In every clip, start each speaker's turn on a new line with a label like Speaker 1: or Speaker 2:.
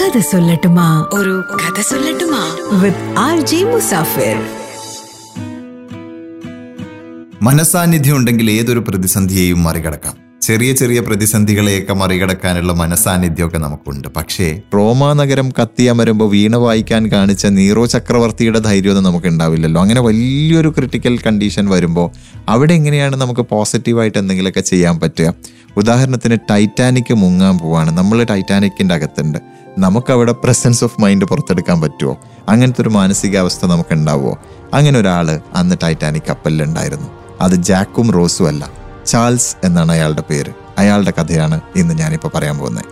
Speaker 1: കഥ സൊല്ലട്ടുമാ.
Speaker 2: ഒരു കഥ സൊല്ലട്ടുമാ.
Speaker 1: With R J Musafir.
Speaker 3: മനസാന്നിധ്യം ഉണ്ടെങ്കിൽ ഏതൊരു പ്രതിസന്ധിയെയും മറികടക്കാം. ചെറിയ ചെറിയ പ്രതിസന്ധികളെയൊക്കെ മറികടക്കാനുള്ള മനസാന്നിധ്യമൊക്കെ നമുക്കുണ്ട്. പക്ഷേ റോമാ നഗരം കത്തിയമരുമ്പോൾ വീണ വായിക്കാൻ കാണിച്ച നീറോ ചക്രവർത്തിയുടെ ധൈര്യമൊന്നും നമുക്ക് ഉണ്ടാവില്ലല്ലോ അങ്ങനെ വലിയൊരു ക്രിട്ടിക്കൽ കണ്ടീഷൻ വരുമ്പോൾ അവിടെ എങ്ങനെയാണ് നമുക്ക് പോസിറ്റീവായിട്ട് എന്തെങ്കിലുമൊക്കെ ചെയ്യാൻ പറ്റുക? ഉദാഹരണത്തിന് ടൈറ്റാനിക് മുങ്ങാൻ പോവാണ്. നമ്മൾ ടൈറ്റാനിക്കിന്റെ അകത്തുണ്ട്. നമുക്കവിടെ പ്രസൻസ് ഓഫ് മൈൻഡ് പുറത്തെടുക്കാൻ പറ്റുമോ അങ്ങനത്തെ ഒരു മാനസികാവസ്ഥ നമുക്ക് ഉണ്ടാവുമോ അങ്ങനെ ഒരാൾ അന്ന് ടൈറ്റാനിക് കപ്പലിലുണ്ടായിരുന്നു. അത് ജാക്കും റോസും അല്ല. ചാൾസ് എന്നാണ് അയാളുടെ പേര്. അയാളുടെ കഥയാണ് ഇന്ന് ഞാനിപ്പോൾ പറയാൻ പോകുന്നത്.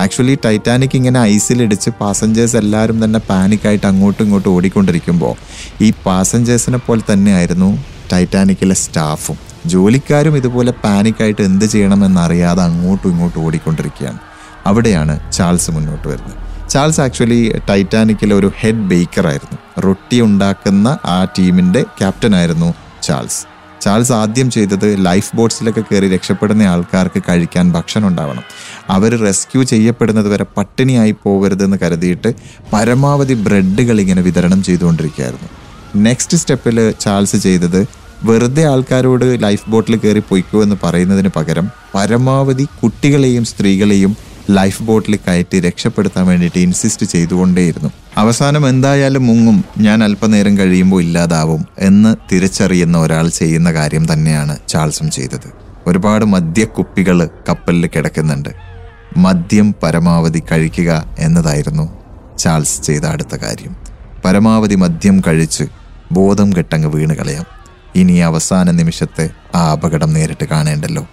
Speaker 3: ആക്ച്വലി ടൈറ്റാനിക് ഇങ്ങനെ ഐസിലിടിച്ച് പാസഞ്ചേഴ്സ് എല്ലാവരും തന്നെ പാനിക്കായിട്ട് അങ്ങോട്ടും ഇങ്ങോട്ടും ഓടിക്കൊണ്ടിരിക്കുമ്പോൾ ഈ പാസഞ്ചേഴ്സിനെ പോലെ തന്നെയായിരുന്നു ടൈറ്റാനിക്കിലെ സ്റ്റാഫും ജോലിക്കാരും ഇതുപോലെ പാനിക്കായിട്ട് എന്ത് ചെയ്യണമെന്നറിയാതെ അങ്ങോട്ടും ഇങ്ങോട്ടും ഓടിക്കൊണ്ടിരിക്കുകയാണ്. അവിടെയാണ് ചാൾസ് മുന്നോട്ട് വരുന്നത്. ചാൾസ് ആക്ച്വലി ടൈറ്റാനിക്കിലെ ഒരു ഹെഡ് ബേക്കർ ആയിരുന്നു. റൊട്ടി ഉണ്ടാക്കുന്ന ആ ടീമിന്റെ ക്യാപ്റ്റനായിരുന്നു ചാൾസ്. ചാൾസ് ആദ്യം ചെയ്തത് ലൈഫ് ബോട്ട്സിലൊക്കെ കയറി രക്ഷപ്പെടുന്ന ആൾക്കാർക്ക് കഴിക്കാൻ ഭക്ഷണം ഉണ്ടാവണം. അവർ റെസ്ക്യൂ ചെയ്യപ്പെടുന്നത് വരെ പട്ടിണിയായി പോകരുതെന്ന് കരുതിയിട്ട് പരമാവധി ബ്രെഡുകൾ ഇങ്ങനെ വിതരണം ചെയ്തുകൊണ്ടിരിക്കുകയായിരുന്നു. നെക്സ്റ്റ് സ്റ്റെപ്പിൽ ചാൾസ് ചെയ്തത് വെറുതെ ആൾക്കാരോട് ലൈഫ് ബോട്ടിൽ കയറി പൊയ്ക്കോ എന്ന് പറയുന്നതിന് പകരം പരമാവധി കുട്ടികളെയും സ്ത്രീകളെയും ലൈഫ് ബോട്ടിൽ കയറ്റി രക്ഷപ്പെടുത്താൻ വേണ്ടിയിട്ട് ഇൻസിസ്റ്റ് ചെയ്തുകൊണ്ടേയിരുന്നു. അവസാനം എന്തായാലും മുങ്ങും ഞാൻ അല്പനേരം കഴിയുമ്പോൾ ഇല്ലാതാവും എന്ന് തിരിച്ചറിയുന്ന ഒരാൾ ചെയ്യുന്ന കാര്യം തന്നെയാണ് ചാൾസും ചെയ്തത്. ഒരുപാട് മദ്യക്കുപ്പികൾ കപ്പലിൽ കിടക്കുന്നുണ്ട്. മദ്യം പരമാവധി കഴിക്കുക എന്നതായിരുന്നു ചാൾസ് ചെയ്ത അടുത്ത കാര്യം. പരമാവധി മദ്യം കഴിച്ച് ബോധം കെട്ടങ്ങ് വീണ് കളയാം. ഇനി അവസാന നിമിഷത്തെ ആ അപകടം നേരിട്ട് കാണേണ്ടല്ലോ.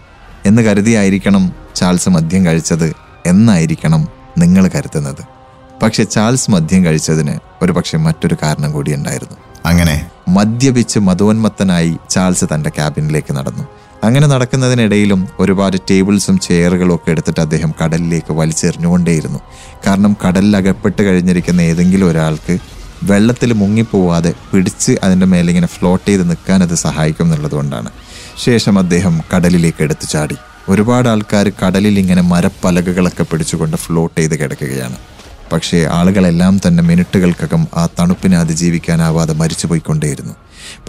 Speaker 3: എന്ന് കരുതിയായിരിക്കണം ചാൾസ് മദ്യം കഴിച്ചത് എന്നായിരിക്കണം നിങ്ങൾ കരുതുന്നത്. പക്ഷെ ചാൾസ് മദ്യം കഴിച്ചതിന് ഒരു പക്ഷെ മറ്റൊരു കാരണം കൂടി ഉണ്ടായിരുന്നു. അങ്ങനെ? മദ്യപിച്ച് മതോന്മത്തനായി ചാൾസ് തന്റെ ക്യാബിനിലേക്ക് നടന്നു. അങ്ങനെ നടക്കുന്നതിനിടയിലും ഒരുപാട് ടേബിൾസും ചെയറുകളും ഒക്കെ എടുത്തിട്ട് അദ്ദേഹം കടലിലേക്ക് വലിച്ചെറിഞ്ഞുകൊണ്ടേയിരുന്നു. കാരണം കടലിൽ അകപ്പെട്ട് കഴിഞ്ഞിരിക്കുന്ന ഏതെങ്കിലും ഒരാൾക്ക് വെള്ളത്തിൽ മുങ്ങിപ്പോവാതെ പിടിച്ച് അതിന്റെ മേലിങ്ങനെ ഫ്ലോട്ട് ചെയ്ത് നിൽക്കാൻ അത് സഹായിക്കും എന്നുള്ളതുകൊണ്ടാണ്. ശേഷം അദ്ദേഹം കടലിലേക്ക് എടുത്തു ചാടി. ഒരുപാട് ആൾക്കാർ കടലിൽ ഇങ്ങനെ മരപ്പലകകളൊക്കെ പിടിച്ചുകൊണ്ട് ഫ്ലോട്ട് ചെയ്ത് കിടക്കുകയാണ്. പക്ഷേ ആളുകളെല്ലാം തന്നെ മിനിറ്റുകൾക്കകം ആ തണുപ്പിനെ അതിജീവിക്കാനാവാതെ മരിച്ചു പോയിക്കൊണ്ടേയിരുന്നു.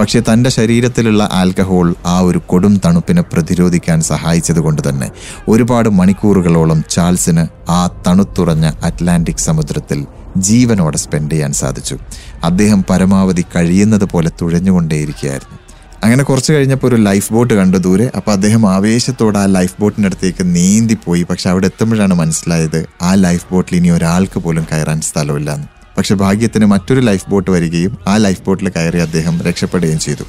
Speaker 3: പക്ഷേ തന്റെ ശരീരത്തിലുള്ള ആൽക്കഹോൾ ആ ഒരു കൊടും തണുപ്പിനെ പ്രതിരോധിക്കാൻ സഹായിച്ചതുകൊണ്ട് തന്നെ ഒരുപാട് മണിക്കൂറുകളോളം ചാൾസിന് ആ തണുത്തുറഞ്ഞ അറ്റ്ലാന്റിക് സമുദ്രത്തിൽ ജീവനോടെ സ്പെൻഡ് ചെയ്യാൻ സാധിച്ചു. അദ്ദേഹം പരമാവധി കഴിയുന്നത് പോലെ തുഴഞ്ഞുകൊണ്ടേയിരിക്കുകയായിരുന്നു. അങ്ങനെ കുറച്ച് കഴിഞ്ഞപ്പോൾ ഒരു ലൈഫ് ബോട്ട് കണ്ടു ദൂരെ. അപ്പോൾ അദ്ദേഹം ആവേശത്തോടെ ആ ലൈഫ് ബോട്ടിന്റെ അടുത്തേക്ക് നീന്തിപ്പോയി പക്ഷെ അവിടെ എത്തുമ്പോഴാണ് മനസ്സിലായത് ആ ലൈഫ് ബോട്ടിൽ ഇനി ഒരാൾക്ക് പോലും കയറാൻ സ്ഥലമില്ല പക്ഷെ ഭാഗ്യത്തിന് മറ്റൊരു ലൈഫ് ബോട്ട് വരികയും ആ ലൈഫ് ബോട്ടിൽ കയറി അദ്ദേഹം രക്ഷപ്പെടുകയും ചെയ്തു.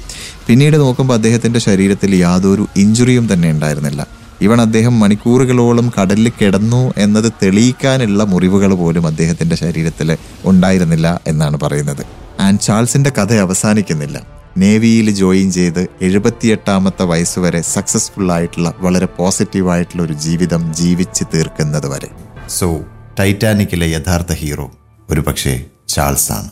Speaker 3: പിന്നീട് നോക്കുമ്പോൾ അദ്ദേഹത്തിന്റെ ശരീരത്തിൽ യാതൊരു ഇഞ്ചുറിയും തന്നെ ഉണ്ടായിരുന്നില്ല. ഇവൺ അദ്ദേഹം മണിക്കൂറുകളോളം കടലിൽ കിടന്നു എന്നത് തെളിയിക്കാനുള്ള മുറിവുകൾ പോലും അദ്ദേഹത്തിന്റെ ശരീരത്തിൽ ഉണ്ടായിരുന്നില്ല എന്നാണ് പറയുന്നത്. ആൻഡ് ചാൾസിന്റെ കഥ അവസാനിക്കുന്നില്ല. നേവിയിൽ ജോയിൻ ചെയ്ത് എഴുപത്തിയെട്ടാമത്തെ വയസ്സ് വരെ സക്സസ്ഫുൾ ആയിട്ടുള്ള വളരെ പോസിറ്റീവ് ആയിട്ടുള്ള ഒരു ജീവിതം ജീവിച്ച് തീർക്കുന്നത് വരെ. സോ ടൈറ്റാനിക്കിലെ യഥാർത്ഥ ഹീറോ ഒരു പക്ഷേ ചാൾസ് ആണ്.